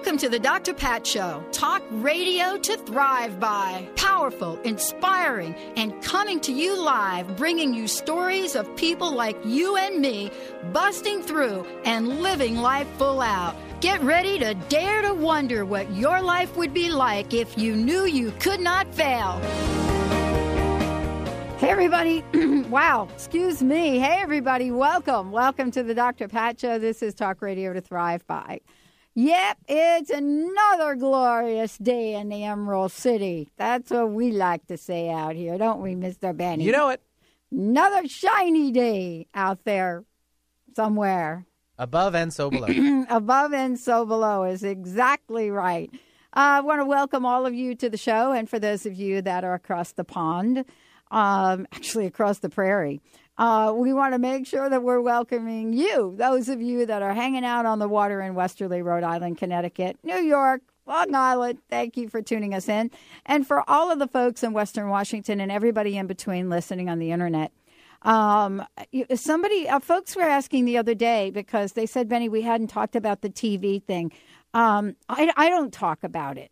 Welcome to the Dr. Pat Show. Talk radio to thrive by. Powerful, inspiring, and coming to you live, bringing you stories of people like you and me busting through and living life full out. Get ready to dare to wonder what your life would be like if you knew you could not fail. Hey, everybody. wow. Excuse me. Hey, everybody. Welcome. Welcome to the Dr. Pat Show. This is Talk Radio to Thrive By. Yep, it's another glorious day in the Emerald City. That's what we like to say out here, don't we, Mr. Benny? You know it. Another shiny day out there somewhere. Above and so below. Above and so below is exactly right. Uh, I want to welcome all of you to the show, and for those of you that are across the pond, um, actually across the prairie, uh, we want to make sure that we're welcoming you, those of you that are hanging out on the water in Westerly, Rhode Island, Connecticut, New York, Long Island. Thank you for tuning us in. And for all of the folks in Western Washington and everybody in between listening on the internet. Um, somebody, uh, folks were asking the other day because they said, Benny, we hadn't talked about the TV thing. Um, I, I don't talk about it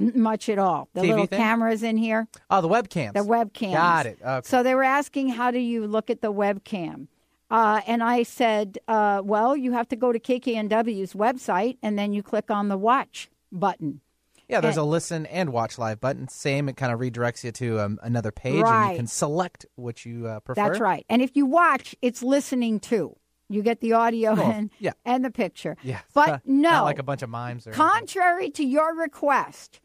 much at all. The TV little thing? cameras in here, Oh, the webcams. the webcams. Got it. Okay. So they were asking, how do you look at the webcam? Uh, and I said, uh, well, you have to go to KKNW's website and then you click on the watch button. yeah, there's and- a listen and watch live button. Same. It kind of redirects you to um, another page, and you can select what you uh, prefer. That's right. And if you watch, it's listening too. You get the audio Cool. and, Yeah. and the picture. Yeah. But no, Not like a bunch of mimes or. anything. contrary to your request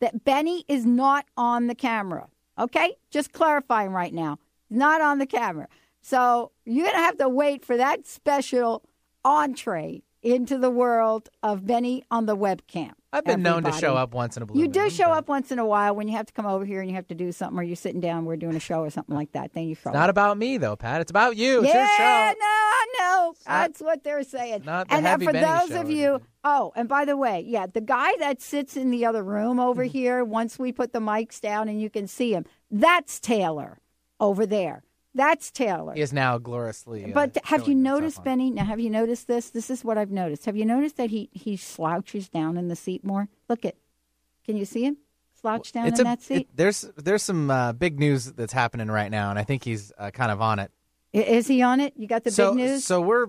that Benny is not on the camera. Okay? Just clarifying right now. Not on the camera. So you're going to have to wait for that special entree into the world of Benny on the webcam. I've been known to show up once in a blue You do moon, show but up once in a while when you have to come over here and you have to do something, or you're sitting down, we're doing a show or something like that. Then you show It's not about me though, Pat. It's about you. It's yeah, your show. no, I know. not- That's what they're saying. not the and then Heavy for Benny those show of you, oh, and by the way, yeah, the guy that sits in the other room over Mm-hmm. here, once we put the mics down and you can see him, that's Taylor over there. That's Taylor. He is now gloriously. uh, But have you noticed. Benny? Now, have you noticed this? This is what I've noticed. Have you noticed that he he slouches down in the seat more? Look at, can you see him slouch down It's in a, that seat? it- there's there's some uh, big news that's happening right now, and I think he's uh, kind of on it. Is he on it? You got the so, big news. so we're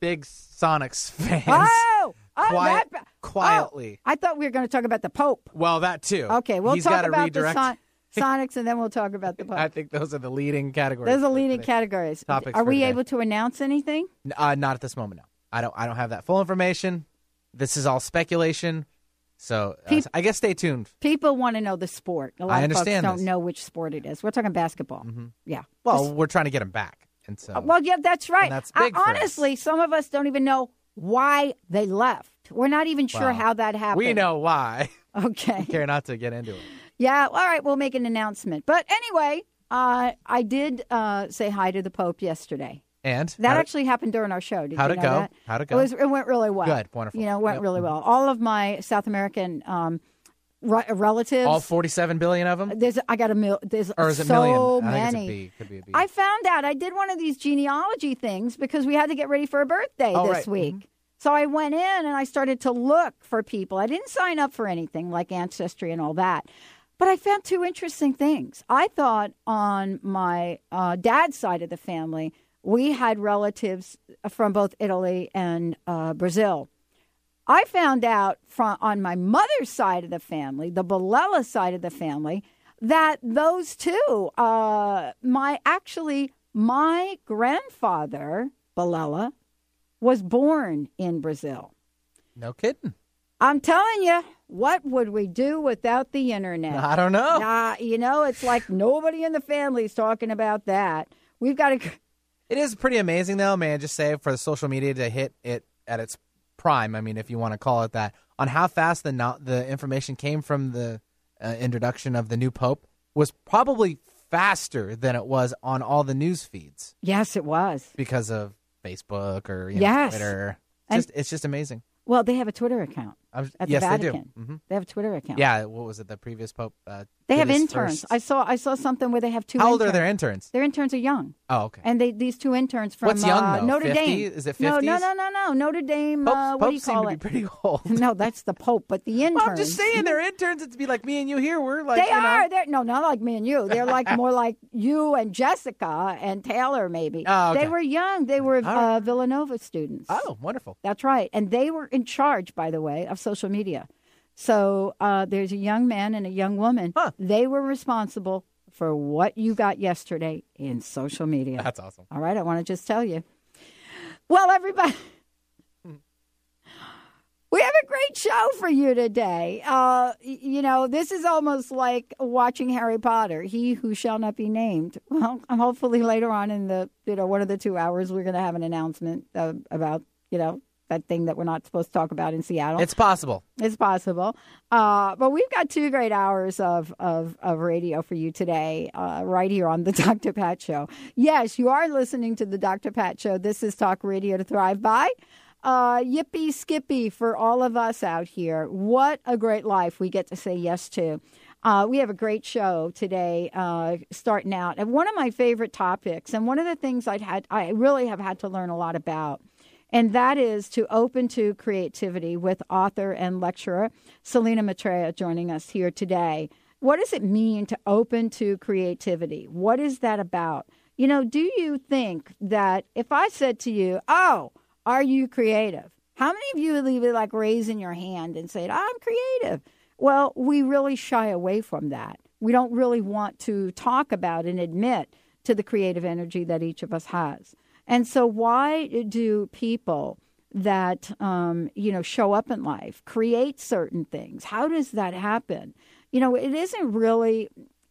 big Sonics fans. oh, oh, Quiet- that, quietly. Oh, I thought we were going to talk about the Pope. Well, that too. Okay, we'll He's talk about redirect. the son- Sonics and then we'll talk about the. I think those are the leading categories. Those are leading categories. Topics Are we able to announce anything? Uh, not at this moment. No, I don't. I don't have that full information. This is all speculation. So uh, I guess stay tuned. People want to know the sport. A lot I of folks understand don't this. know which sport it is. We're talking basketball. Yeah. Well, Just- we're trying to get him back, and so Uh, well, yeah, that's right. that's big for us. honestly, some of us don't even know why they left. We're not even sure Well, how that happened. we know why. Okay. Care not to get into it. Yeah, all right, we'll make an announcement. But anyway, uh, I did uh, say hi to the Pope yesterday. And That how'd it- actually happened during our show. Did How'd you it go? that? How'd it It go? was. It went really well. Good, wonderful. You know, it went Yep. really well. All of my South American um, re- relatives. all forty-seven billion of them, there's. I got a mil. There's or is it so million? I think it's a many. B. Could be a B. I found out I did one of these genealogy things because we had to get ready for a birthday Oh, this right. week. So I went in and I started to look for people. I didn't sign up for anything like Ancestry and all that. But I found two interesting things. I thought on my uh, dad's side of the family, we had relatives from both Italy and uh, Brazil. I found out from on my mother's side of the family, the Balella side of the family, that those two, uh, my actually my grandfather Balella, was born in Brazil. no kidding. I'm telling you, what would we do without the internet? I don't know. Nah, you know, it's like nobody in the family is talking about that. We've got to. It is pretty amazing, though, man. Just say for the social media to hit it at its prime. I mean, if you want to call it that, on how fast the no- the information came from the uh, introduction of the new pope was probably faster than it was on all the news feeds Yes, it was. because of Facebook or you know, Yes. Twitter. And- Just it's just amazing. Well, they have a Twitter account. I'm, at the yes, Vatican. they do. hmm They have a Twitter account. Yeah, what was it? The previous pope. Uh, they have interns. first- I saw I saw something where they have two. How old are their interns? Their interns are young, Oh, okay. and they these two interns from What's young, uh, though? Notre 50? Dame. Is it No, no, no, no, no. Notre Dame. Popes, uh, what do you call to be it? pretty old. no, that's the Pope, but the interns. Well, I'm just saying they're interns. It'd be like me and you here. We're like They you know, are. They're no, not like me and you. They're like more like you and Jessica and Taylor, maybe. Oh, okay. They were young. They were right. uh, Villanova students. Oh, wonderful. That's right. And they were in charge, by the way, of social media. So uh, there's a young man and a young woman. Huh. They were responsible for what you got yesterday in social media. That's awesome. All right, I want to just tell you. Well, everybody, we have a great show for you today. Uh, you know, this is almost like watching Harry Potter, He Who Shall Not Be Named. Well, hopefully later on in the, you know, one of the two hours, we're going to have an announcement uh, about, you know, that thing that we're not supposed to talk about in Seattle. It's possible. It's possible. Uh, but we've got two great hours of, of, of radio for you today, uh, right here on the Dr. Pat Show. Yes, you are listening to the Dr. Pat Show. This is Talk Radio to Thrive By. Uh, yippee skippy for all of us out here. What a great life we get to say yes to. Uh, we have a great show today, uh, starting out, and one of my favorite topics, and one of the things I'd had, I really have had to learn a lot about, and that is to open to creativity with author and lecturer Selina Maitreya joining us here today. What does it mean to open to creativity? What is that about? You know, do you think that if I said to you, "Oh, are you creative?" How many of you would leave like raising your hand and say, "I'm creative"? Well, we really shy away from that. We don't really want to talk about and admit to the creative energy that each of us has. And so, why do people that um, you know show up in life create certain things? How does that happen? You know, it isn't really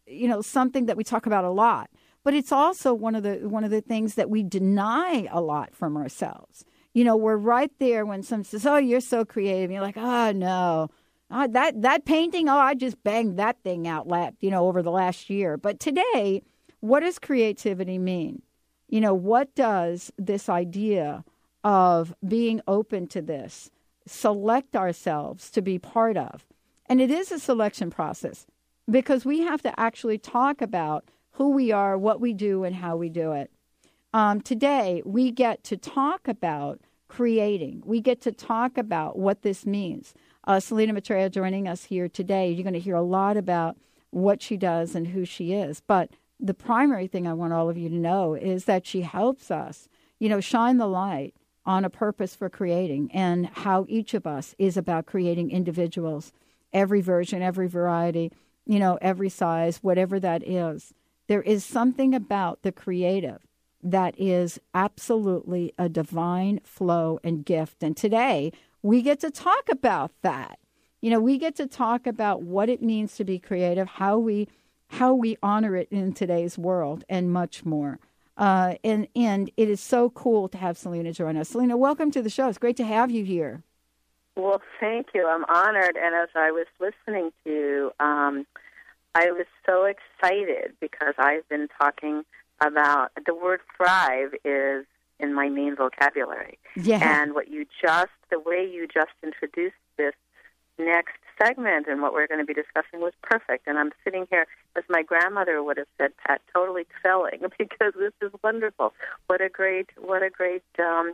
you know something that we talk about a lot, but it's also one of the one of the things that we deny a lot from ourselves. You know, we're right there when someone says, "Oh, you're so creative," you're like, "Oh no." Uh, that that painting, oh, I just banged that thing out, you know, over the last year. But today, what does creativity mean? You know, what does this idea of being open to this select ourselves to be part of? And it is a selection process because we have to actually talk about who we are, what we do, and how we do it. Um, today, we get to talk about creating. We get to talk about what this means. Uh, Selina Maitreya joining us here today. You're going to hear a lot about what she does and who she is. But the primary thing I want all of you to know is that she helps us, you know, shine the light on a purpose for creating and how each of us is about creating individuals, every version, every variety, you know, every size, whatever that is. There is something about the creative that is absolutely a divine flow and gift. And today we get to talk about that. You know, we get to talk about what it means to be creative, how we how we honor it in today's world, and much more. Uh, and and it is so cool to have Selina join us. Selina, welcome to the show. It's great to have you here. Well, thank you. I'm honored. And as I was listening to you, um, I was so excited because I've been talking about the word thrive is in my main vocabulary. Yeah. And what you just, the way you just introduced this next segment and what we're going to be discussing was perfect. And I'm sitting here, as my grandmother would have said, Pat, totally excelling because this is wonderful. What a great, what a great, um,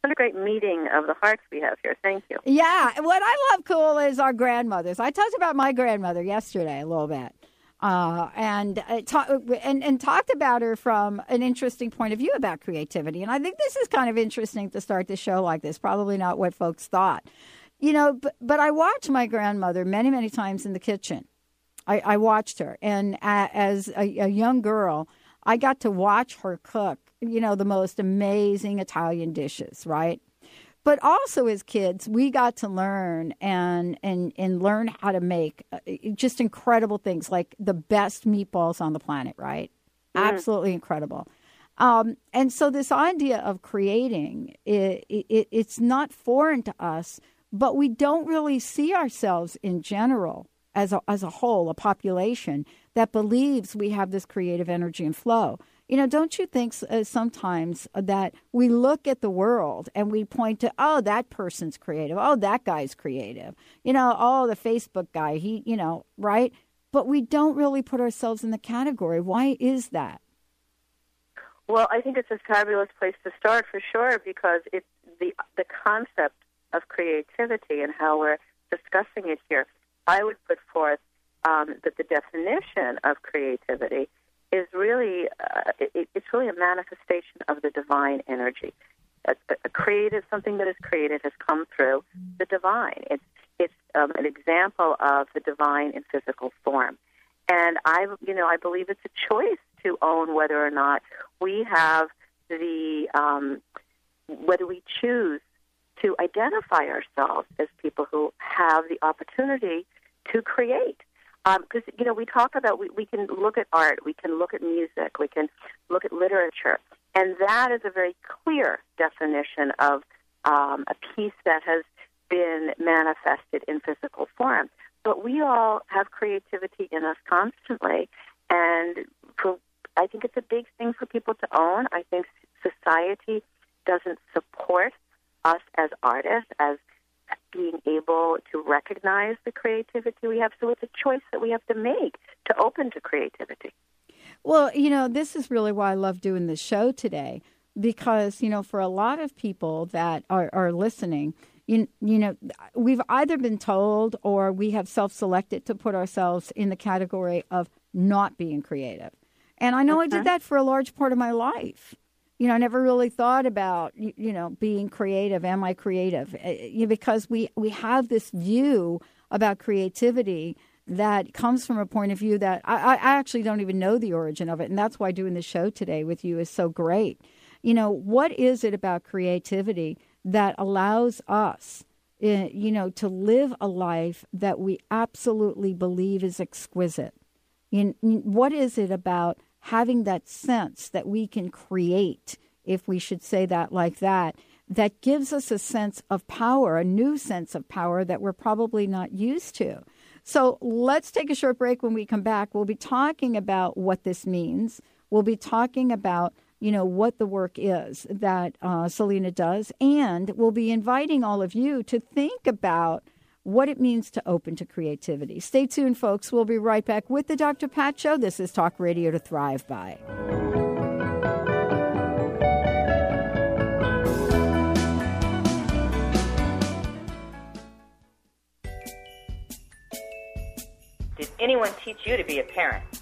what a great meeting of the hearts we have here. Thank you. Yeah, what I love cool is our grandmothers. I talked about my grandmother yesterday a little bit, uh, and uh, ta- and and talked about her from an interesting point of view about creativity. And I think this is kind of interesting to start the show like this. Probably not what folks thought, you know. But but I watched my grandmother many many times in the kitchen. I, I watched her, and as a, a young girl, I got to watch her cook. You know, the most amazing Italian dishes, right? but also as kids we got to learn and and and learn how to make uh, just incredible things like the best meatballs on the planet right absolutely incredible um, and so this idea of creating it, it, it's not foreign to us but we don't really see ourselves in general as a, as a whole a population that believes we have this creative energy and flow You know, don't you think uh, sometimes that we look at the world and we point to, oh, that person's creative. Oh, that guy's creative. You know, oh, the Facebook guy, he, you know, right? But we don't really put ourselves in the category. Why is that? Well, I think it's a fabulous place to start for sure because it's the the concept of creativity and how we're discussing it here. I would put forth um, that the definition of creativity is really uh, it, it's really a manifestation of the divine energy. A, a creative, something that is created, has come through the divine. It's it's um, an example of the divine in physical form, and I, you know, I believe it's a choice to own whether or not we have the um, whether we choose to identify ourselves as people who have the opportunity to create. Because um, you know we talk about we, we can look at art, we can look at music, we can look at literature, and that is a very clear definition of um, a piece that has been manifested in physical form. But we all have creativity in us constantly, and for I think it's a big thing for people to own. I think society doesn't support us as artists, as being able to recognize the creativity we have. So it's a choice that we have to make to open to creativity. Well, you know, this is really why I love doing the show today because, you know, for a lot of people that are, are listening, you, you know, we've either been told or we have self selected to put ourselves in the category of not being creative. And I know I did uh-huh. that for a large part of my life. You know, I never really thought about you know being creative. Am I creative? Eh, because we we have this view about creativity that comes from a point of view that I, I actually don't even know the origin of it, and that's why doing the show today with you is so great. You know, what is it about creativity that allows us, eh, you know, to live a life that we absolutely believe is exquisite? In, what is it about having that sense that we can create, if we should say that like that, that gives us a sense of power, a new sense of power that we're probably not used to. So let's take a short break. When we come back, we'll be talking about what this means. We'll be talking about you know what the work is that uh, Selina does, and we'll be inviting all of you to think about what it means to open to creativity. Stay tuned, folks. We'll be right back with the Dr. Pat Show. This is Talk Radio to Thrive By. Did anyone teach you to be a parent?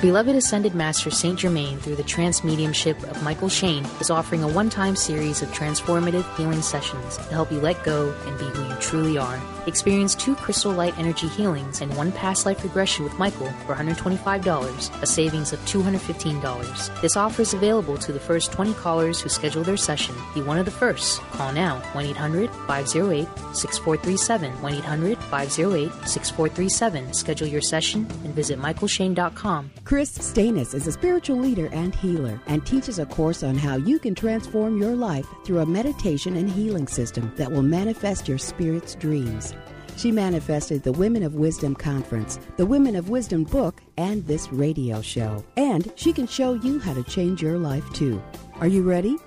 Beloved Ascended Master Saint Germain, through the trance mediumship of Michael Shane, is offering a one time series of transformative healing sessions to help you let go and be who you truly are. Experience two crystal light energy healings and one past life regression with Michael for $125, a savings of $215. This offer is available to the first 20 callers who schedule their session. Be one of the first. Call now 1 800 508 6437. 1 800 508 6437. Schedule your session and visit michaelshane.com. Chris Stanis is a spiritual leader and healer and teaches a course on how you can transform your life through a meditation and healing system that will manifest your spirit's dreams. She manifested the Women of Wisdom Conference, the Women of Wisdom book, and this radio show. And she can show you how to change your life too. Are you ready?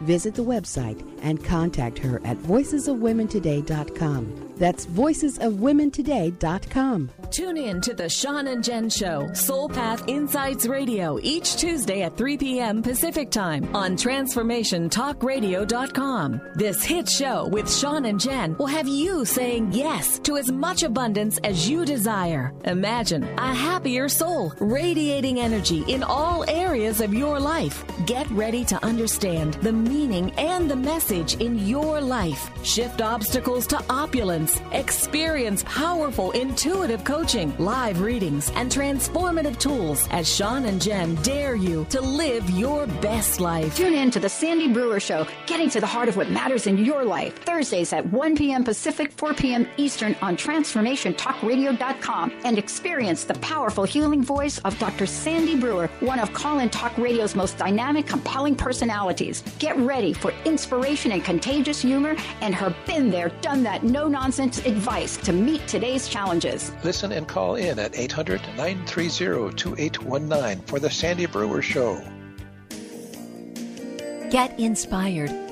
Visit the website and contact her at voicesofwomentoday.com. That's voicesofwomentoday.com. Tune in to the Sean and Jen Show, Soul Path Insights Radio, each Tuesday at 3 p.m. Pacific Time on TransformationTalkRadio.com. This hit show with Sean and Jen will have you saying yes to as much abundance as you desire. Imagine a happier soul, radiating energy in all areas of your life. Get ready to understand the meaning and the message in your life. Shift obstacles to opulence. Experience powerful, intuitive coaching coaching, live readings, and transformative tools as Sean and Jen dare you to live your best life. Tune in to the Sandy Brewer Show, getting to the heart of what matters in your life. Thursdays at 1 p.m. Pacific, 4 p.m. Eastern on TransformationTalkRadio.com and experience the powerful healing voice of Dr. Sandy Brewer, one of Call and Talk Radio's most dynamic, compelling personalities. Get ready for inspiration and contagious humor and her been there, done that, no nonsense advice to meet today's challenges. Listen and call in at 800 930 2819 for The Sandy Brewer Show. Get inspired.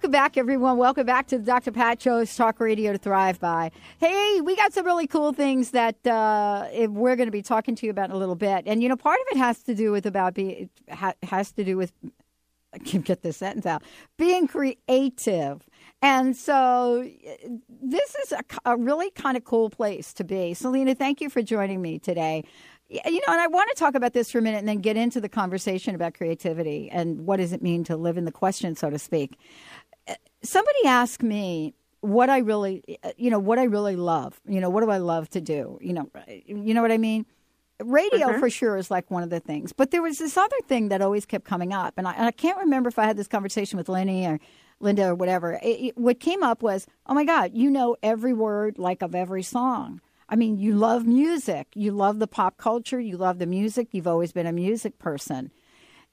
Welcome back, everyone. Welcome back to the Dr. Pat Show's Talk Radio to Thrive By. Hey, we got some really cool things that uh, we're going to be talking to you about in a little bit, and you know, part of it has to do with about being, ha, has to do with I can get this sentence out being creative. And so this is a, a really kind of cool place to be. Selina, thank you for joining me today. You know, and I want to talk about this for a minute and then get into the conversation about creativity and what does it mean to live in the question, so to speak somebody asked me what I really, you know, what I really love. You know, what do I love to do? You know, you know what I mean. Radio Mhm. for sure is like one of the things, but there was this other thing that always kept coming up, and I, and I can't remember if I had this conversation with Lenny or Linda or whatever. It, it- what came up was, oh my God, you know every word like of every song. I mean, you love music, you love the pop culture, you love the music. You've always been a music person.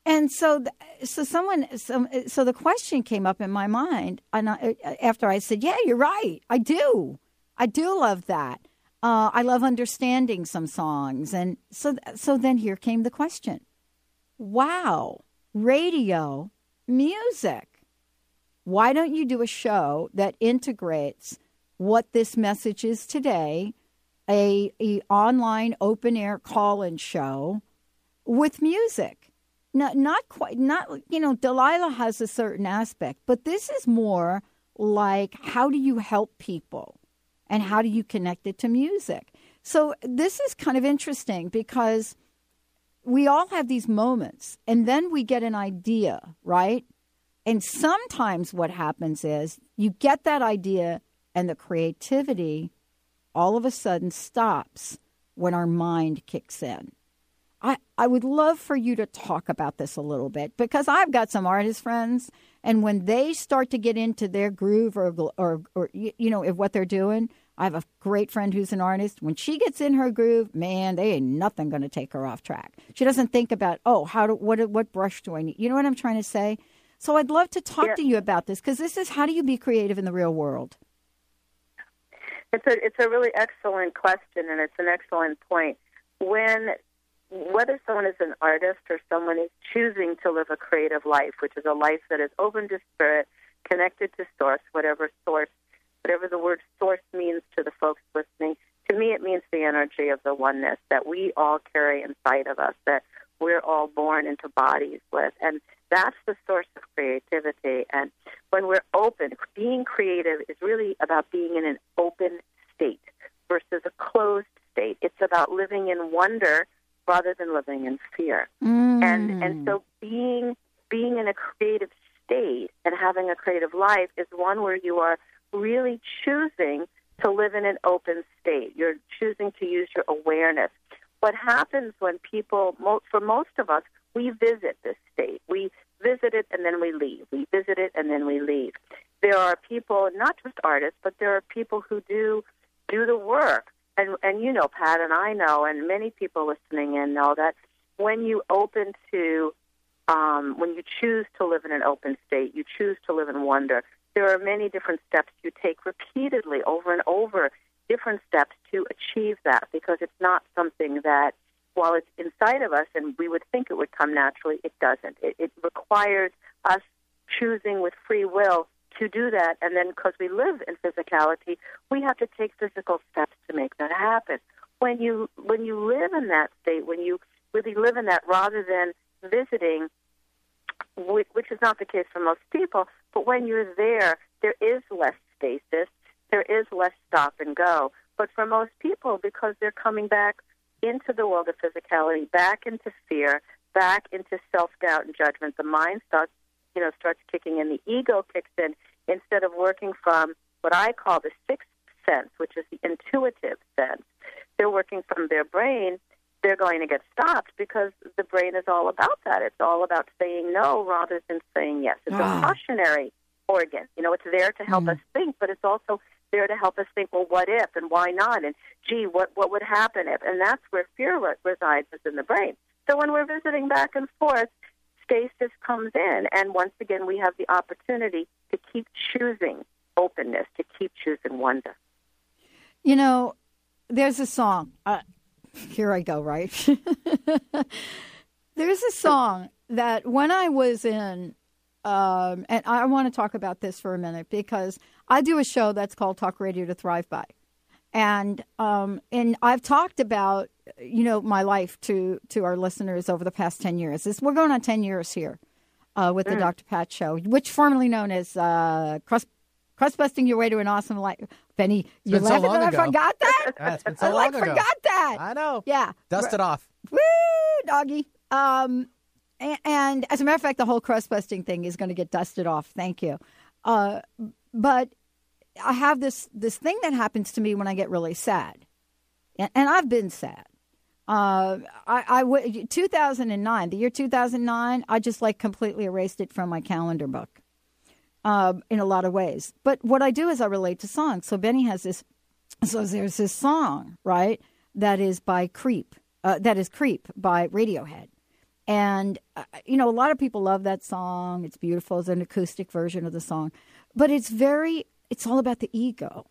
And so, so someone, so, so the question came up in my mind, and I, after I said, "Yeah, you're right. I do. I do love that. Uh, I love understanding some songs." And so, so then here came the question: Wow, radio, music. Why don't you do a show that integrates what this message is today, a, a online open air call-in show with music? Not not quite not you know delilah has a certain aspect but this is more like how do you help people? And how do you connect it to music? So this is kind of interesting because we all have these moments and then we get an idea right? And sometimes what happens is you get that idea and the creativity all of a sudden stops when our mind kicks in I, I would love for you to talk about this a little bit because I've got some artist friends, and when they start to get into their groove or, or, or you know, if what they're doing, I have a great friend who's an artist. When she gets in her groove, man, they ain't nothing going to take her off track. She doesn't think about, oh, how do what what brush do I need? You know what I'm trying to say? So I'd love to talk Yeah. to you about this because this is how do you be creative in the real world? It's a it's a really excellent question, and it's an excellent point. When whether someone is an artist or someone is choosing to live a creative life, which is a life that is open to spirit, connected to source, whatever source, whatever the word source means to the folks listening, to me it means the energy of the oneness that we all carry inside of us, that we're all born into bodies with. And that's the source of creativity. And when we're open, being creative is really about being in an open state versus a closed state. It's about living in wonder rather than living in fear. And and mm. so being being in a creative state and having a creative life is one where you are really choosing to live in an open state. You're choosing to use your awareness. What happens when people, for most of us, we visit this state. We visit it and then we leave. We visit it and then we leave. There are people, not just artists, but there are people who do do the work. And and you know, Pat, and I know, and many people listening in know that when you open to, um, when you choose to live in an open state, you choose to live in wonder. There are many different steps you take repeatedly over and over different steps to achieve that because it's not something that, while it's inside of us and we would think it would come naturally, it doesn't. It, it requires us choosing with free will to do that. And then because we live in physicality, we have to take physical steps to make that happen. When you when you live in that state, when you really live in that, rather than visiting, which, is not the case for most people, but when you're there, there is less stasis, there is less stop and go. But for most people, because they're coming back into the world of physicality, back into fear, back into self doubt and judgment, the mind starts, you know, starts kicking in. The ego kicks in instead of working from what I call the sixth sense, which is the intuitive sense. They're working from their brain. They're going to get stopped because the brain is all about that. It's all about saying no rather than saying yes. It's Ah. a cautionary organ. You know, it's there to help Mm. us think, but it's also there to help us think, well, what if and why not? And gee, what what would happen if? And that's where fear resides is in the brain. So when we're visiting back and forth, stasis comes in, and once again, we have the opportunity to keep choosing openness, to keep choosing wonder. You know, there's a song. Uh, here I go, right? there's a song that when I was in, um, and I want to talk about this for a minute because I do a show that's called Talk Radio to Thrive By. And um, and I've talked about you know my life to to our listeners over the past ten years. This, we're going on ten years here uh, with the Dr. Pat Show, which formerly known as uh, crust crust busting your way to an awesome life. Benny, you're so laughing long that. I forgot that. Yeah, so I like long ago. forgot that. I know. Yeah, Dust it off. Woo, doggy. Um, and, and as a matter of fact, the whole crust busting thing is going to get dusted off. Thank you. Uh, but I have this this thing that happens to me when I get really sad, and, and I've been sad. Uh, I, I w- 2009, the year 2009, I just like completely erased it from my calendar book. Um, in a lot of ways, but what I do is I relate to songs. So Benny has this. So there's this song, right? That is by Creep. Uh, that is Creep by Radiohead. And, uh, you know, a lot of people love that song. It's beautiful. It's an acoustic version of the song. But it's very, it's all about the ego.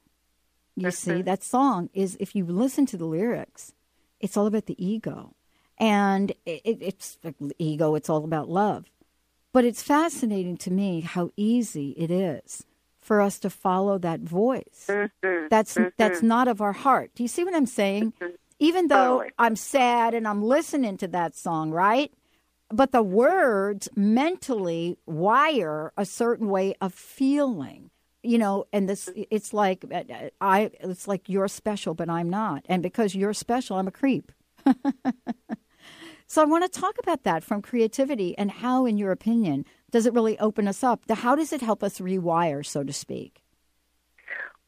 You see, that song is, if you listen to the lyrics, it's all about the ego. And it, it, it's like ego, it's all about love. But it's fascinating to me how easy it is for us to follow that voice. Mm-hmm. That's that's mm-hmm. not of our heart. Do you see what I'm saying? Mm-hmm. Even though Totally. I'm sad and I'm listening to that song, right? But the words mentally wire a certain way of feeling. You know, and this it's like uh, I it's like you're special but I'm not. And because you're special, I'm a creep. So I want to talk about that from creativity and how, in your opinion, does it really open us up? How does it help us rewire, so to speak?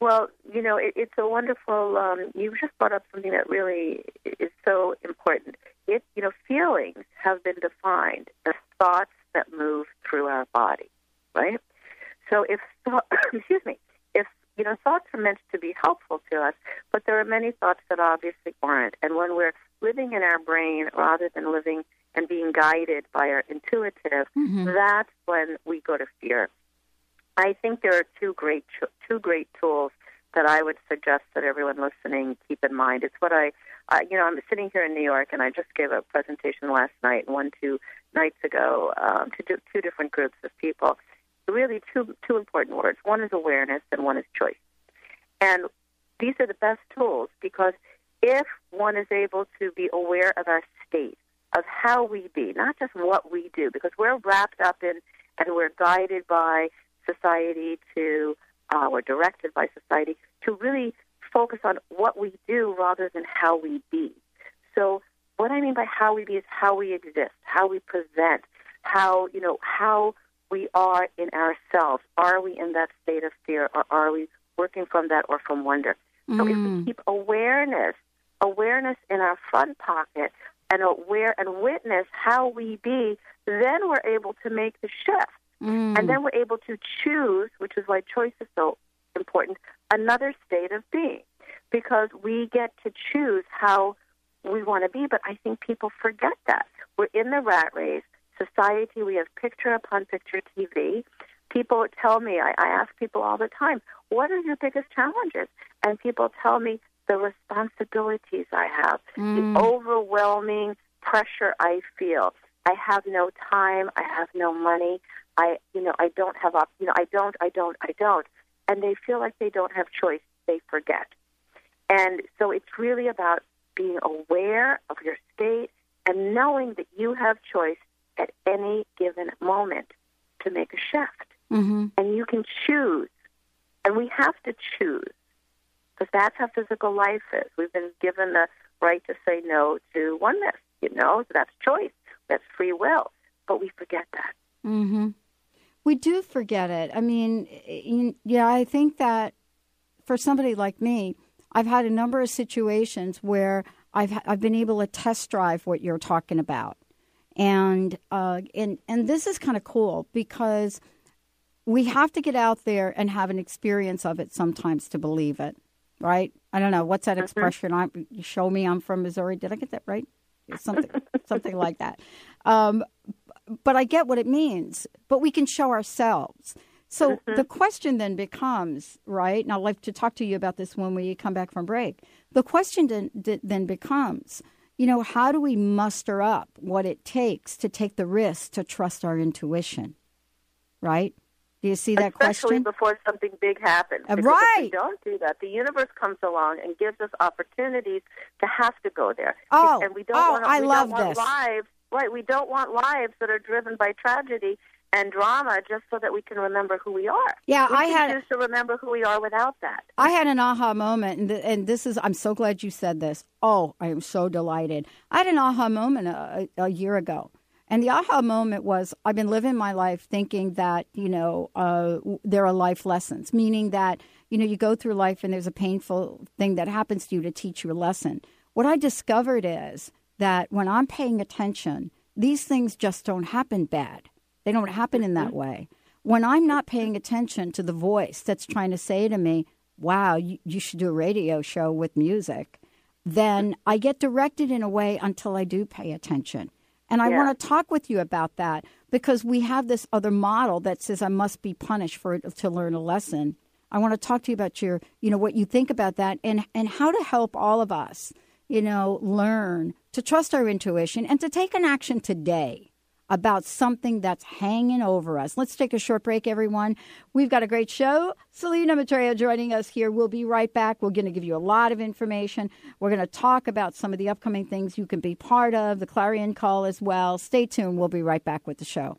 Well, you know, it, it's a wonderful. Um, you just brought up something that really is so important. It, you know, feelings have been defined as thoughts that move through our body, right? So, if excuse me, if you know, thoughts are meant to be helpful to us, but there are many thoughts that obviously aren't. And when we're living in our brain rather than living and being guided by our intuitive, that's when we go to fear. I think there are two great two great tools that I would suggest that everyone listening keep in mind. It's what I, you know, I'm sitting here in New York and I just gave a presentation last night one two nights ago um, to do, two different groups of people. Really, two two important words. One is awareness and one is choice. And these are the best tools because if one is able to be aware of our state, of how we be, not just what we do, because we're wrapped up in and we're guided by society to, uh, we're directed by society to really focus on what we do rather than how we be. So, what I mean by how we be is how we exist, how we present, how, you know, how we are in ourselves. Are we in that state of fear or are we working from that or from wonder? So, if we mm. keep awareness, awareness in our front pocket, and aware and witness how we be, then we're able to make the shift. And mm. then we're able to choose, which is why choice is so important, another state of being. Because we get to choose how we want to be, but I think people forget that. We're in the rat race. Society, we have picture upon picture TV. People tell me, I, I ask people all the time, what are your biggest challenges? And people tell me the responsibilities I have, Mm. the overwhelming pressure I feel. I have no time. I have no money. I, you know, I don't have op- you know, I don't, I don't, I don't, and they feel like they don't have choice. They forget, and so it's really about being aware of your state and knowing that you have choice at any given moment to make a shift, Mm-hmm. and you can choose, and we have to choose because that's how physical life is. We've been given the right to say no to oneness. You know, so that's choice. That's free will. But we forget that. Mm-hmm. We do forget it. I mean, yeah, I think that for somebody like me, I've had a number of situations where I've I've been able to test drive what you're talking about, and uh, and and this is kind of cool because we have to get out there and have an experience of it sometimes to believe it, right? I don't know what's that expression. I show me I'm from Missouri. Did I get that right? Something something like that. Um, but I get what it means. But we can show ourselves. So the question then becomes, right? And I'd like to talk to you about this when we come back from break. The question then, then becomes, you know, how do we muster up what it takes to take the risk to trust our intuition, right? Do you see that Especially question? before something big happens. Uh, Because If right. we don't do that, the universe comes along and gives us opportunities to have to go there. Oh, and we don't oh, want, I we love don't want this. lives. Right, we don't want lives that are driven by tragedy and drama just so that we can remember who we are. Yeah, we I had- choose to remember who we are without that. I had an aha moment, and, th- and this is, I'm so glad you said this. Oh, I am so delighted. I had an aha moment a, a, a year ago. And the aha moment was I've been living my life thinking that, you know, uh, there are life lessons, meaning that, you know, you go through life and there's a painful thing that happens to you to teach you a lesson. What I discovered is that when I'm paying attention, these things just don't happen bad. They don't happen in that way. When I'm not paying attention to the voice that's trying to say to me, wow, you, you should do a radio show with music, then I get directed in a way until I do pay attention. And I Yeah. want to talk with you about that because we have this other model that says I must be punished for to learn a lesson. I want to talk to you about your, you know, what you think about that and and how to help all of us, you know, learn to trust our intuition and to take an action today about something that's hanging over us. Let's take a short break, everyone. We've got a great show. Selina Maitreya joining us here. We'll be right back. We're going to give you a lot of information. We're going to talk about some of the upcoming things you can be part of, the Clarion Call as well. Stay tuned. We'll be right back with the show.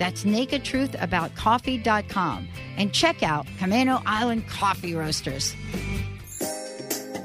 That's nakedtruthaboutcoffee.com and check out Camano Island Coffee Roasters.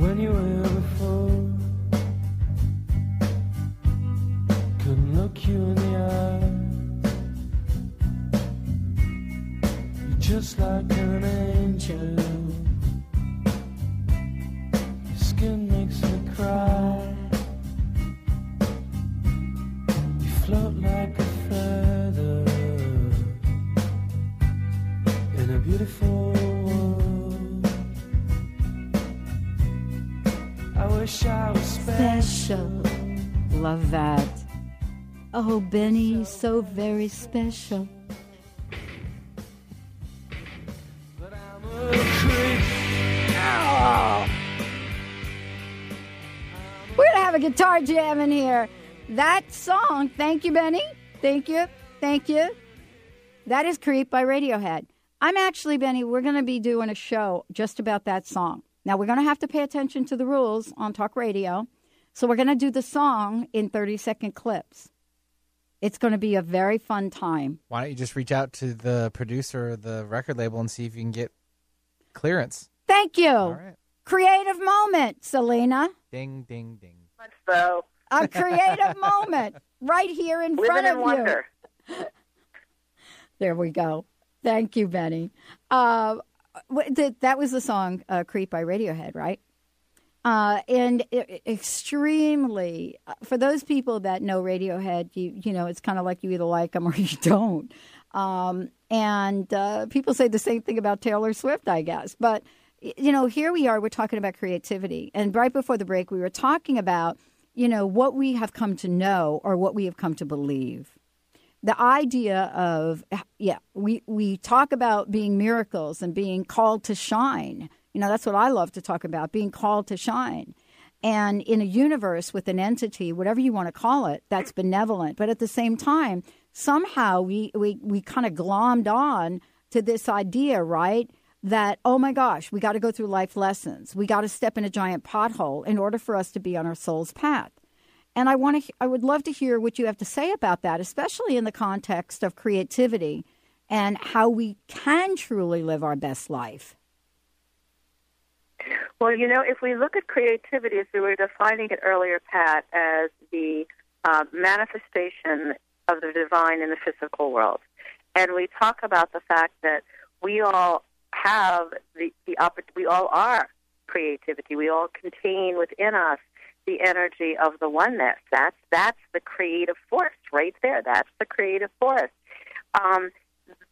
When you were before. Couldn't look you in the eye. You're just like an angel. Your skin makes me cry. You float like wish I was Special. Love that. Oh, Benny, so very special. Oh. We're going to have a guitar jam in here. That song, thank you, Benny. Thank you. Thank you. That is Creep by Radiohead. I'm actually, Benny, we're going to be doing a show just about that song. Now, we're going to have to pay attention to the rules on talk radio. So, we're going to do the song in 30 second clips. It's going to be a very fun time. Why don't you just reach out to the producer of the record label and see if you can get clearance? Thank you. right. Creative moment, Selina. Ding, ding, ding. So, A creative moment right here in front living of in wonder. you. There we go. Thank you, Benny. Uh, wh- th- that was the song uh, "Creep" by Radiohead, right? Uh, and i- extremely uh, for those people that know Radiohead, you you know it's kind of like you either like them or you don't. Um, and uh, people say the same thing about Taylor Swift, I guess. But you know, here we are. We're talking about creativity, and right before the break, we were talking about you know what we have come to know or what we have come to believe the idea of yeah we we talk about being miracles and being called to shine. You know that's what i love to talk about being called to shine. And in a universe with an entity whatever you want to call it that's benevolent. But at the same time somehow we we, we kind of glommed on to this idea right that oh my gosh we got to go through life lessons. We got to step in a giant pothole in order for us to be on our soul's path and I want to I would love to hear what you have to say about that, especially in the context of creativity and how we can truly live our best life. Well, you know, if we look at creativity as we were defining it earlier, Pat, as the uh, manifestation of the divine in the physical world, and we talk about the fact that we all have the, the we all are creativity. We all contain within us the energy of the oneness. That's that's the creative force right there. That's the creative force. Um,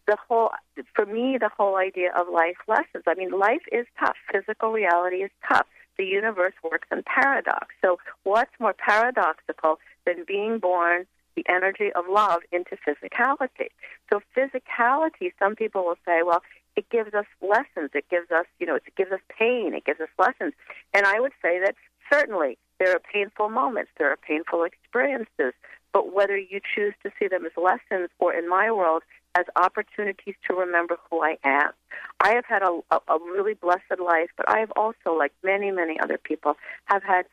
the whole for me the whole idea of life lessons i mean life is tough. Physical reality is tough. The universe works in paradox. So what's more paradoxical than being born the energy of love into physicality? So physicality some people will say well it gives us lessons. It gives us you know it gives us pain. It gives us lessons. And i would say that certainly there are painful moments there are painful experiences but whether you choose to see them as lessons or in my world as opportunities to remember who I am. I have had a, a, a really blessed life, but I have also, like many, many other people, have had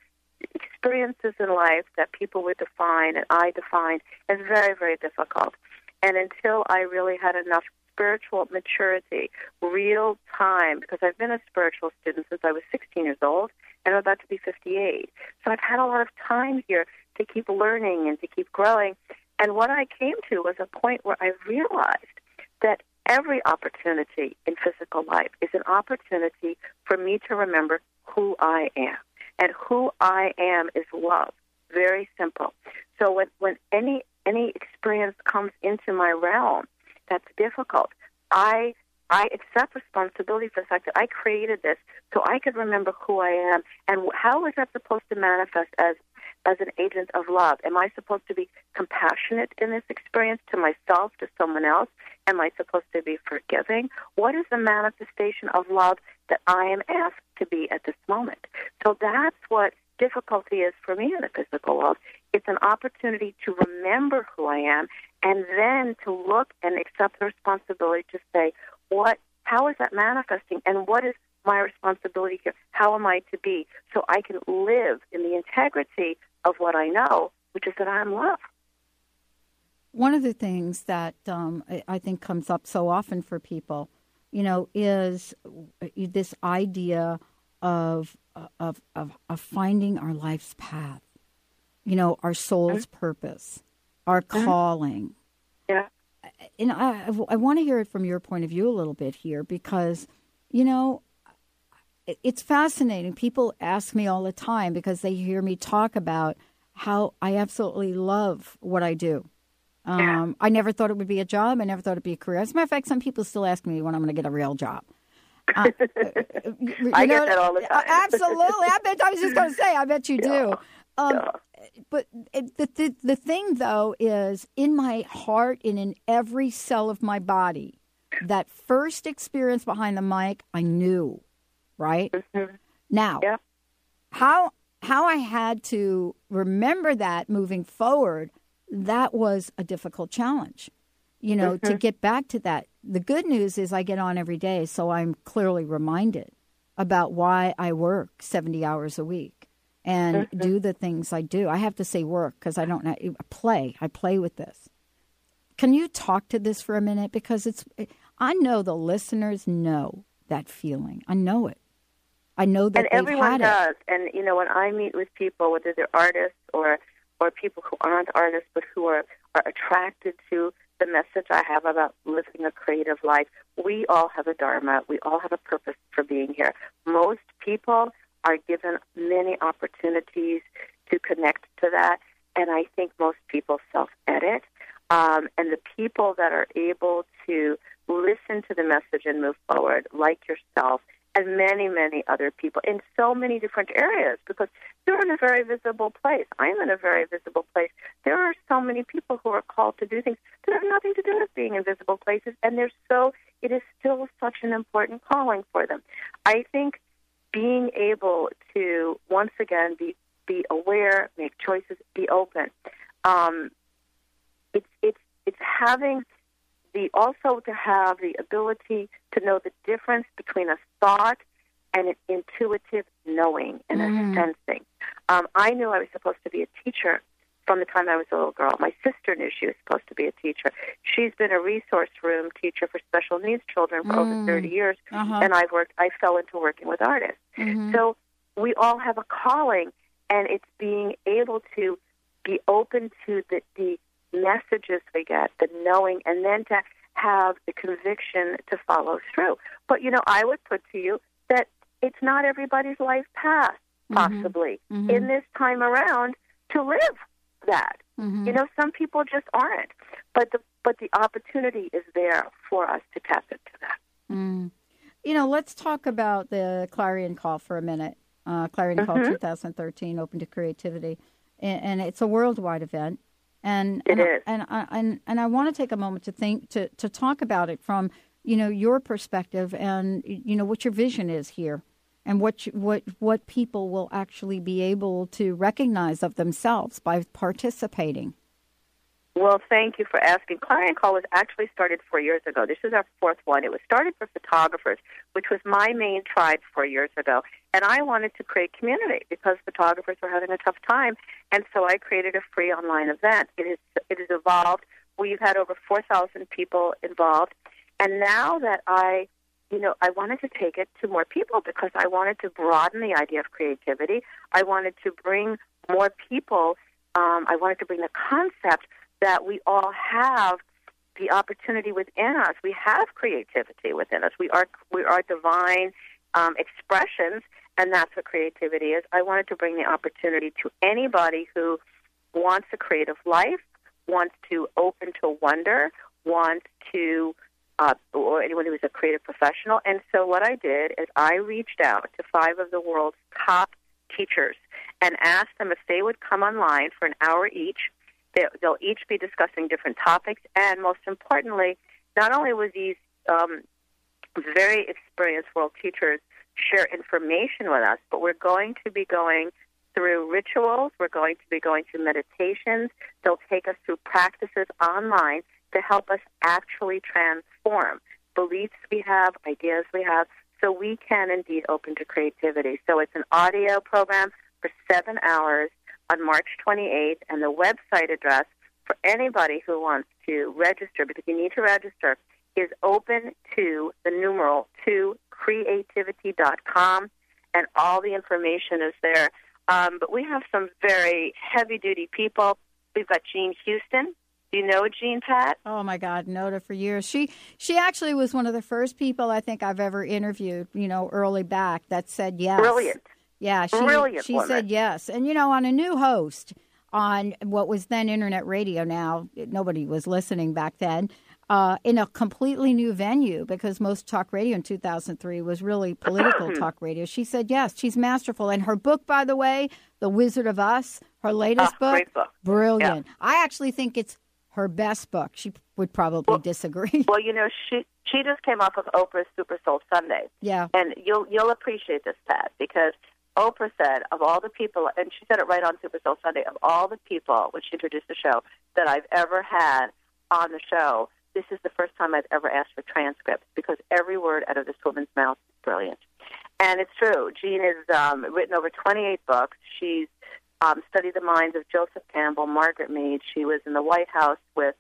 experiences in life that people would define and I define as very, very difficult. And until I really had enough spiritual maturity, real time, because I've been a spiritual student since I was 16 years old, and I'm about to be 58. So I've had a lot of time here to keep learning and to keep growing. And what I came to was a point where I realized that every opportunity in physical life is an opportunity for me to remember who I am. And who I am is love. Very simple. So when, when any any experience comes into my realm that's difficult, I I accept responsibility for the fact that I created this so I could remember who I am and how is that supposed to manifest as as an agent of love? Am I supposed to be compassionate in this experience to myself, to someone else? Am I supposed to be forgiving? What is the manifestation of love that I am asked to be at this moment? So that's what difficulty is for me in the physical world. It's an opportunity to remember who I am and then to look and accept the responsibility to say, what how is that manifesting and what is my responsibility here? How am I to be so I can live in the integrity of what I know, which is that I'm love. One of the things that um, I think comes up so often for people, you know, is this idea of of of, of finding our life's path, you know, our soul's mm-hmm. purpose, our mm-hmm. calling. Yeah. And I, I want to hear it from your point of view a little bit here because, you know, it's fascinating. People ask me all the time because they hear me talk about how I absolutely love what I do. Um, yeah. I never thought it would be a job. I never thought it'd be a career. As a matter of fact, some people still ask me when I'm going to get a real job. Uh, I know, get that all the time. absolutely. I bet. I was just going to say. I bet you do. Um, yeah. But the, the the thing though is in my heart and in every cell of my body, that first experience behind the mic, I knew right? Mm-hmm. Now, yeah. how how I had to remember that moving forward, that was a difficult challenge. You know, mm-hmm. to get back to that. The good news is I get on every day, so I'm clearly reminded about why I work 70 hours a week and mm-hmm. do the things I do. I have to say work because I don't know, play. I play with this. Can you talk to this for a minute because it's I know the listeners know that feeling. I know it. I know that and everyone does. And you know, when I meet with people, whether they're artists or or people who aren't artists but who are are attracted to the message I have about living a creative life, we all have a dharma. We all have a purpose for being here. Most people are given many opportunities to connect to that, and I think most people self-edit. Um, and the people that are able to listen to the message and move forward, like yourself, and many, many other people in so many different areas because you're in a very visible place. I'm in a very visible place. There are so many people who are called to do things that have nothing to do with being in visible places, and they're so, it is still such an important calling for them. I think being able to, once again, be, be aware, make choices, be open. Um, it's, it's, it's having the also to have the ability to know the difference between a thought and an intuitive knowing and mm. a sensing. Um, I knew I was supposed to be a teacher from the time I was a little girl. My sister knew she was supposed to be a teacher. She's been a resource room teacher for special needs children for mm. over 30 years, uh-huh. and I've worked. I fell into working with artists. Mm-hmm. So we all have a calling, and it's being able to be open to the, the messages we get, the knowing, and then to have the conviction to follow through. But, you know, I would put to you that it's not everybody's life path, mm-hmm. possibly, mm-hmm. in this time around to live that. Mm-hmm. You know, some people just aren't. But the but the opportunity is there for us to tap into that. Mm. You know, let's talk about the Clarion Call for a minute. Uh, Clarion Call Mm-hmm. 2013, Open to Creativity, and, and it's a worldwide event. And It and, I- is. and I and and I want to take a moment to think to to talk about it from you know your perspective and you know what your vision is here and what you, what what people will actually be able to recognize of themselves by participating. Well, thank you for asking. Clarion Call was actually started four years ago. This is our fourth one. It was started for photographers, which was my main tribe four years ago. And I wanted to create community because photographers were having a tough time. And so I created a free online event. It is it has evolved. We've had over 4,000 people involved. And now that I, you know, I wanted to take it to more people because I wanted to broaden the idea of creativity. I wanted to bring more people. Um, I wanted to bring the concept that we all have the opportunity within us. We have creativity within us. We are we are divine um, expressions, and that's what creativity is. I wanted to bring the opportunity to anybody who wants a creative life, wants to open to wonder, wants to, uh, or anyone who is a creative professional. And so what I did is I reached out to five of the world's top teachers and asked them if they would come online for an hour each They'll each be discussing different topics, and most importantly, not only will these um, very experienced world teachers share information with us, but we're going to be going through rituals. We're going to be going through meditations. They'll take us through practices online to help us actually transform beliefs we have, ideas we have, so we can indeed open to creativity. So it's an audio program for seven hours on March 28th, and the website address for anybody who wants to register, because you need to register, is open to the numeral to creativity.com, and all the information is there. Um, but we have some very heavy duty people. We've got Jean Houston. Do you know Jean Pat? Oh my God, known her for years. She she actually was one of the first people I think I've ever interviewed. You know, early back that said yes. Brilliant. Yeah, she Brilliant she woman. said yes. And you know, on a new host on what was then internet radio now, nobody was listening back then. Uh, in a completely new venue because most talk radio in 2003 was really political talk radio. She said yes, she's masterful. And her book, by the way, The Wizard of Us, her latest Ah, book, great book. brilliant. I actually think it's her best book. She would probably disagree. Well, you know, she she just came off of Oprah's Super Soul Sunday. Yeah. And you'll you'll appreciate this, Pat, because Oprah said of all the people, and she said it right on Super Soul Sunday, of all the people when she introduced the show that I've ever had on the show, this is the first time I've ever asked for transcripts because every word out of this woman's mouth is brilliant. And it's true. Jean has um, written over 28 books. She's um, studied the minds of Joseph Campbell, Margaret Mead. She was in the White House with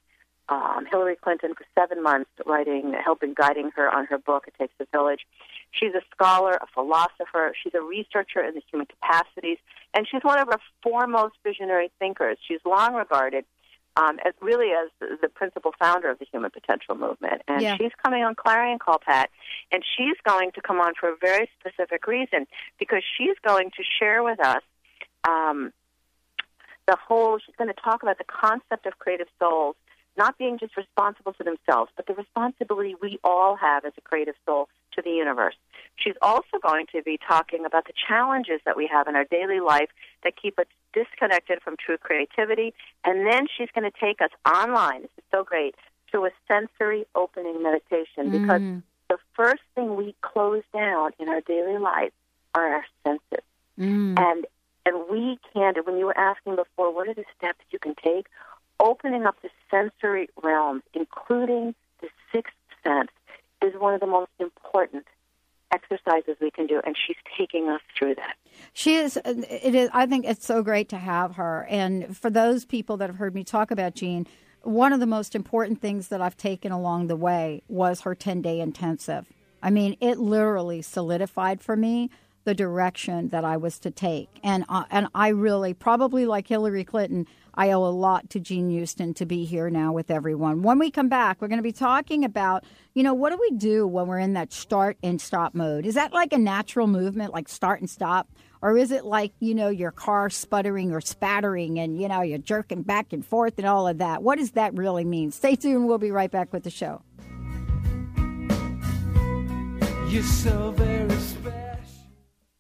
um, Hillary Clinton for seven months, writing, helping, guiding her on her book, It Takes a Village. She's a scholar, a philosopher. She's a researcher in the human capacities, and she's one of our foremost visionary thinkers. She's long regarded um, as really as the, the principal founder of the Human Potential Movement. And Yeah. she's coming on Clarion Call, Pat, and she's going to come on for a very specific reason because she's going to share with us um, the whole, she's going to talk about the concept of creative souls not being just responsible to themselves, but the responsibility we all have as a creative soul to the universe. She's also going to be talking about the challenges that we have in our daily life that keep us disconnected from true creativity. And then she's going to take us online. This is so great to a sensory opening meditation because Mm. the first thing we close down in our daily life are our senses. Mm. And and we can when you were asking before, what are the steps you can take? Opening up the sensory realms, including the sixth sense, is one of the most important exercises we can do, and she's taking us through that. She is. It is. I think it's so great to have her. And for those people that have heard me talk about Jean, one of the most important things that I've taken along the way was her ten day intensive. I mean, it literally solidified for me the direction that I was to take. And uh, and I really, probably like Hillary Clinton, I owe a lot to Jean Houston to be here now with everyone. When we come back, we're going to be talking about, you know, what do we do when we're in that start and stop mode? Is that like a natural movement, like start and stop? Or is it like, you know, your car sputtering or spattering and, you know, you're jerking back and forth and all of that? What does that really mean? Stay tuned. We'll be right back with the show. You're so very special.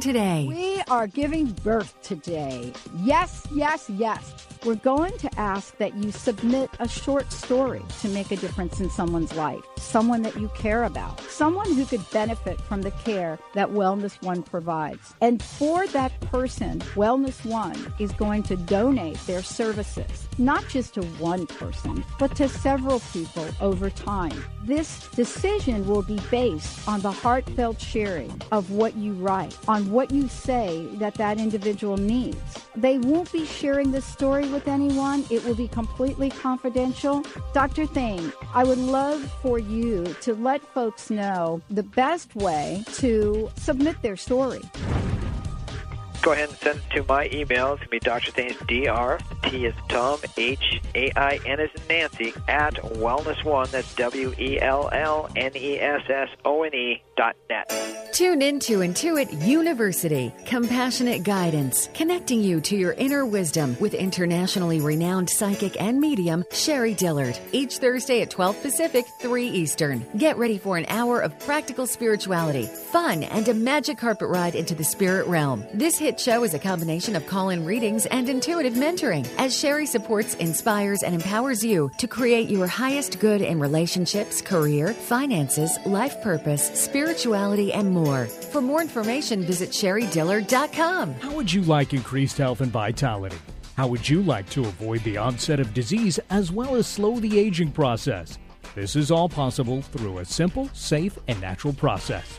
today. We are giving birth today. Yes, yes, yes. We're going to ask that you submit a short story to make a difference in someone's life, someone that you care about, someone who could benefit from the care that Wellness One provides. And for that person, Wellness One is going to donate their services, not just to one person, but to several people over time. This decision will be based on the heartfelt sharing of what you write, on what you say that that individual needs. They won't be sharing this story with anyone. It will be completely confidential. Dr. Thain, I would love for you to let folks know the best way to submit their story. Go ahead and send it to my email. It's going to be Dr. Thain's DR, T is Tom, H A I N is Nancy, at Wellness One. That's W E L L N E S S O N E dot net. Tune into Intuit University, compassionate guidance, connecting you to your inner wisdom with internationally renowned psychic and medium Sherrie Dillard. Each Thursday at 12 Pacific, 3 Eastern. Get ready for an hour of practical spirituality, fun, and a magic carpet ride into the spirit realm. This hit show is a combination of call in readings and intuitive mentoring as Sherry supports, inspires, and empowers you to create your highest good in relationships, career, finances, life purpose, spirituality, and more. For more information, visit sherrydillard.com. How would you like increased health and vitality? How would you like to avoid the onset of disease as well as slow the aging process? This is all possible through a simple, safe, and natural process.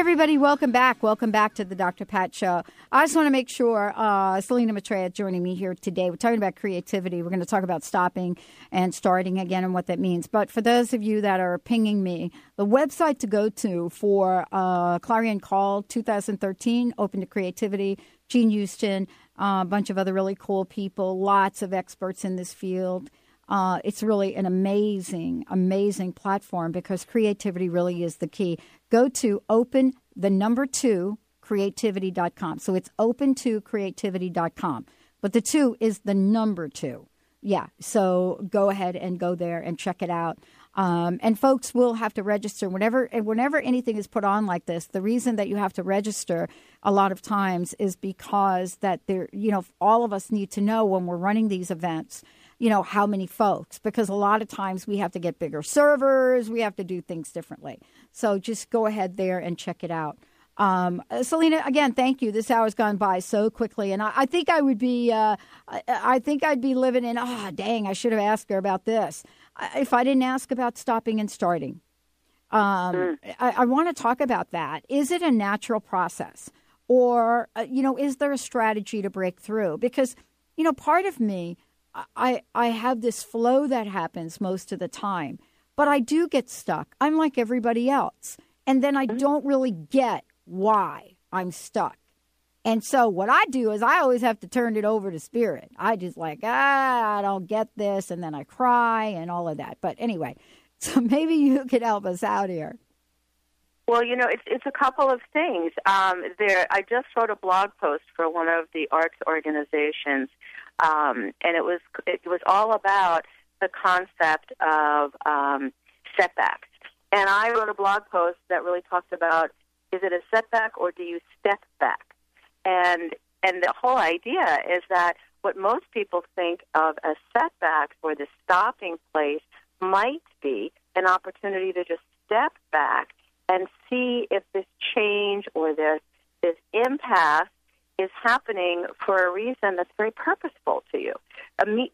Everybody, welcome back. Welcome back to the Dr. Pat Show. I just want to make sure uh, Selina Maitreya joining me here today. We're talking about creativity. We're going to talk about stopping and starting again and what that means. But for those of you that are pinging me, the website to go to for uh, Clarion Call 2013, Open to Creativity, Jean Houston, uh, a bunch of other really cool people, lots of experts in this field. Uh, it's really an amazing, amazing platform because creativity really is the key. Go to open the number two creativity.com. So it's open to creativity.com. But the two is the number two. Yeah. So go ahead and go there and check it out. Um, and folks will have to register whenever and whenever anything is put on like this. The reason that you have to register a lot of times is because that there, you know, all of us need to know when we're running these events you know, how many folks, because a lot of times we have to get bigger servers, we have to do things differently. So just go ahead there and check it out. Um, Selina, again, thank you. This hour's gone by so quickly, and I, I think I would be, uh, I, I, think I'd be living in. Ah, oh, dang! I should have asked her about this. If I didn't ask about stopping and starting, um, mm. I, I want to talk about that. Is it a natural process, or uh, you know, is there a strategy to break through? Because you know, part of me I I have this flow that happens most of the time, but I do get stuck. I'm like everybody else, and then I Mm-hmm. don't really get why I'm stuck. And so what I do is I always have to turn it over to spirit. I just like ah I don't get this, and then I cry and all of that. But anyway, So maybe you could help us out here. Well, you know, it's it's a couple of things. Um, there, I just wrote a blog post for one of the arts organizations, um, and it was it was all about the concept of um, setbacks. And I wrote a blog post that really talked about is it a setback or do you step back? And and the whole idea is that what most people think of as setbacks or the stopping place might be an opportunity to just step back and see if this change or this this impasse is happening for a reason that's very purposeful to you.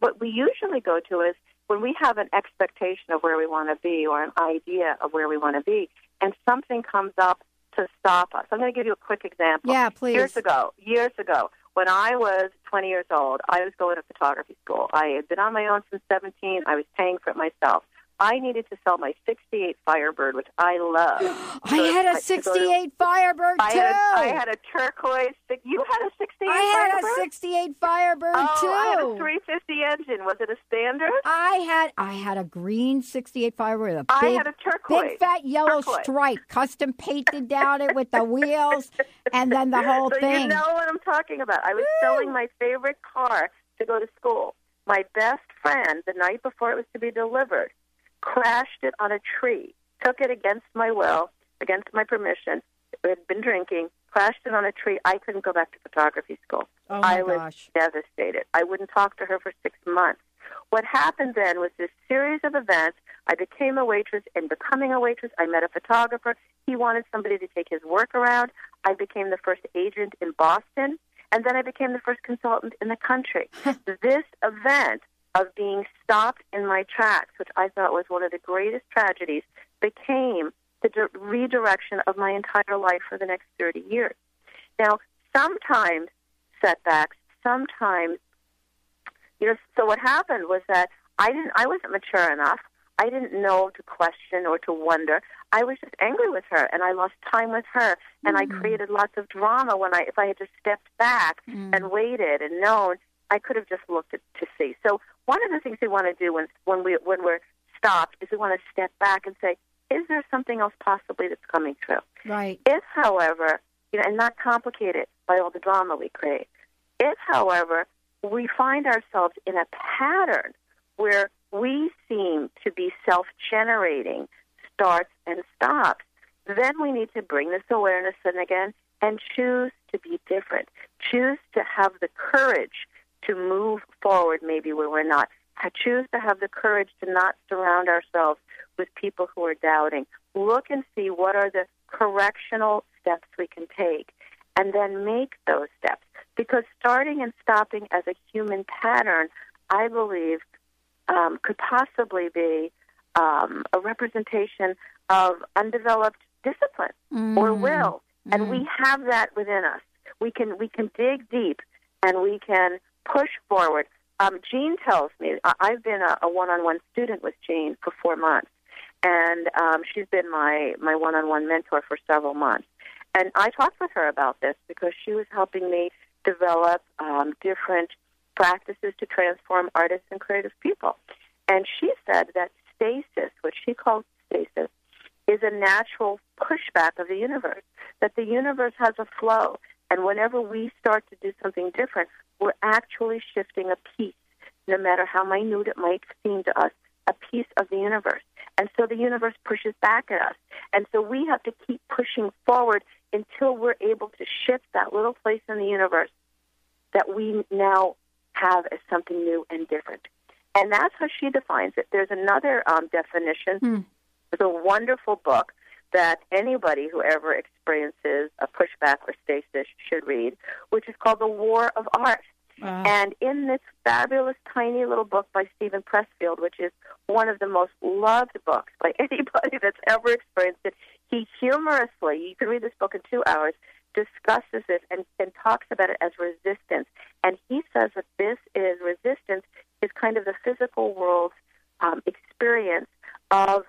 what we usually go to is when we have an expectation of where we want to be or an idea of where we want to be, and something comes up to stop us. I'm going to give you a quick example. Yeah, please. Years ago, years ago, when I was 20 years old, I was going to photography school. I had been on my own since 17. I was paying for it myself. I needed to sell my 68 Firebird, which I love. I had a 68 Firebird, too. I had, a, I had a turquoise. You had a 68 I had Firebird? a 68 Firebird, oh, too. I had a 350 engine. Was it a standard? I had I had a green 68 Firebird. A I big, had a turquoise. Big fat yellow Turquoise. stripe, custom painted down it with the wheels, and then the whole so thing. You know what I'm talking about. I was selling my favorite car to go to school. My best friend, the night before it was to be delivered, crashed it on a tree, took it against my will, against my permission, had been drinking, crashed it on a tree. I couldn't go back to photography school. Oh, I was gosh. devastated. I wouldn't talk to her for six months. What happened then was this series of events. I became a waitress, and becoming a waitress, I met a photographer. He wanted somebody to take his work around. I became the first agent in Boston, and then I became the first consultant in the country. this event of being stopped in my tracks, which I thought was one of the greatest tragedies, became the di- redirection of my entire life for the next 30 years. Now, sometimes setbacks, sometimes, you know, so what happened was that I didn't, I wasn't mature enough. I didn't know to question or to wonder. I was just angry with her, and I lost time with her, and I mm. created lots of drama when I, if I had just stepped back mm. and waited and known, I could have just looked at, to see. So one of the things we want to do when when we when we're stopped is we want to step back and say, is there something else possibly that's coming through? Right. If, however, you know, and not complicate it by all the drama we create. If, however, we find ourselves in a pattern where we seem to be self-generating starts and stops, then we need to bring this awareness in again and choose to be different. Choose to have the courage to move forward maybe where we're not. I choose to have the courage to not surround ourselves with people who are doubting. Look and see what are the correctional steps we can take and then make those steps. Because starting and stopping as a human pattern, I believe, um, could possibly be um, a representation of undeveloped discipline or will, and we have that within us. We can we can dig deep, and we can push forward. Um, Jean tells me I've been a, a one-on-one student with Jean for four months, and um, she's been my my one-on-one mentor for several months. And I talked with her about this because she was helping me develop um, different practices to transform artists and creative people. And she said that stasis, which she calls stasis, is a natural pushback of the universe, that the universe has a flow. And whenever we start to do something different, we're actually shifting a piece, no matter how minute it might seem to us, a piece of the universe. And so the universe pushes back at us. And so we have to keep pushing forward until we're able to shift that little place in the universe that we now have as something new and different. And that's how she defines it. There's another um, definition. It's a wonderful book that anybody who ever experiences a pushback or stasis should read, which is called The War of Art. And in this fabulous tiny little book by Steven Pressfield, which is one of the most loved books by anybody that's ever experienced it, he humorously, you can read this book in two hours, discusses this and, and talks about it as resistance. And he says that this is resistance is kind of the physical world's um, experience of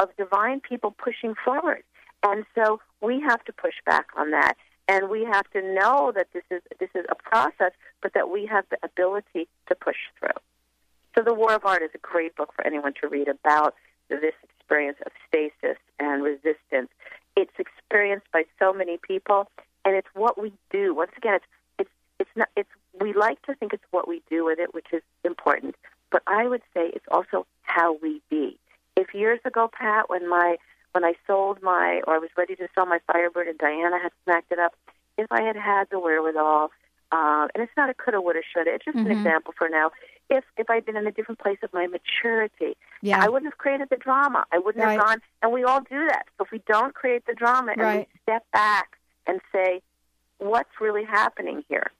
of divine people pushing forward. And so we have to push back on that. And we have to know that this is this is a process, but that we have the ability to push through. So the War of Art is a great book for anyone to read about this experience of stasis and resistance. It's experienced by so many people, and it's what we do. Once again, it's it's it's not it's we like to think it's what we do with it, which is important. But I would say it's also how we be. If years ago, Pat, when my when I sold my or I was ready to sell my Firebird and Diana had smacked it up, if I had had the wherewithal, uh, and it's not a coulda, woulda, shoulda. It's just Mhm. an example for now. If if I'd been in a different place of my maturity, Yeah. I wouldn't have created the drama. I wouldn't Right. have gone. And we all do that. So if we don't create the drama and Right. we step back and say, what's really happening here?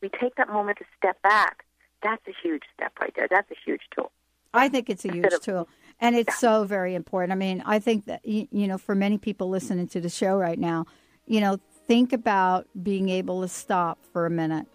We take that moment to step back. That's a huge step right there. That's a huge tool. I think it's a Instead huge of- tool, and it's so very important. I mean, I think that y- you know, for many people listening to the show right now, you know, think about being able to stop for a minute.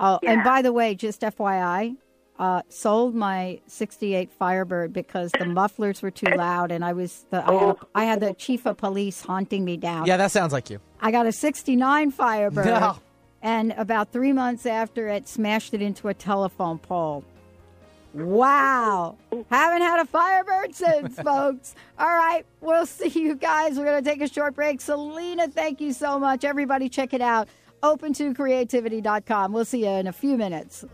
Oh, and by the way, just FYI, uh, sold my '68 Firebird because the mufflers were too loud, and I was the I had, a, I had the chief of police hunting me down. Yeah, that sounds like you. I got a 69 Firebird. No. And about three months after it, smashed it into a telephone pole. Wow. Haven't had a Firebird since, folks. All right. We'll see you guys. We're going to take a short break. Selina, thank you so much. Everybody, check it out. Open2creativity.com. We'll see you in a few minutes.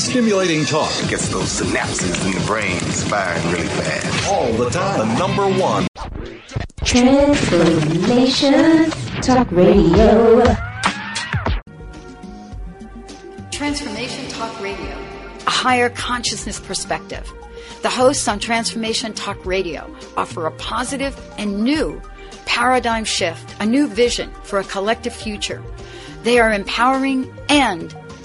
Stimulating talk gets those synapses in the brain firing really fast. All the time. The number one. Transformation Talk Radio. Transformation Talk Radio, a higher consciousness perspective. The hosts on Transformation Talk Radio offer a positive and new paradigm shift, a new vision for a collective future. They are empowering and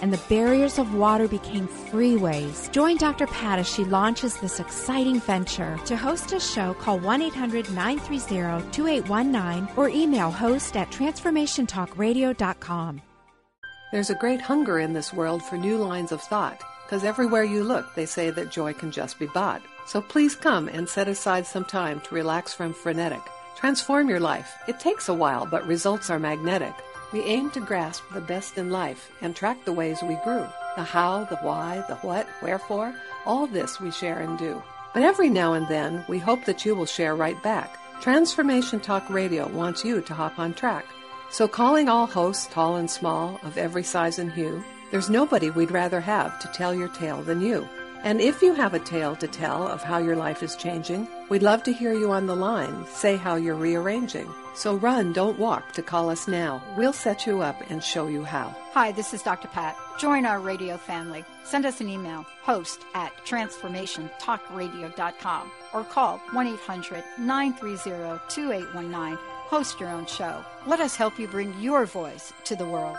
and the barriers of water became freeways. Join Dr. Pat as she launches this exciting venture. To host a show, call 1 800 930 2819 or email host at transformationtalkradio.com. There's a great hunger in this world for new lines of thought, because everywhere you look, they say that joy can just be bought. So please come and set aside some time to relax from frenetic. Transform your life. It takes a while, but results are magnetic. We aim to grasp the best in life and track the ways we grew. The how, the why, the what, wherefore, all this we share and do. But every now and then, we hope that you will share right back. Transformation Talk Radio wants you to hop on track. So, calling all hosts, tall and small, of every size and hue, there's nobody we'd rather have to tell your tale than you. And if you have a tale to tell of how your life is changing, we'd love to hear you on the line say how you're rearranging. So run, don't walk to call us now. We'll set you up and show you how. Hi, this is Dr. Pat. Join our radio family. Send us an email, host at transformationtalkradio.com, or call 1 800 930 2819. Host your own show. Let us help you bring your voice to the world.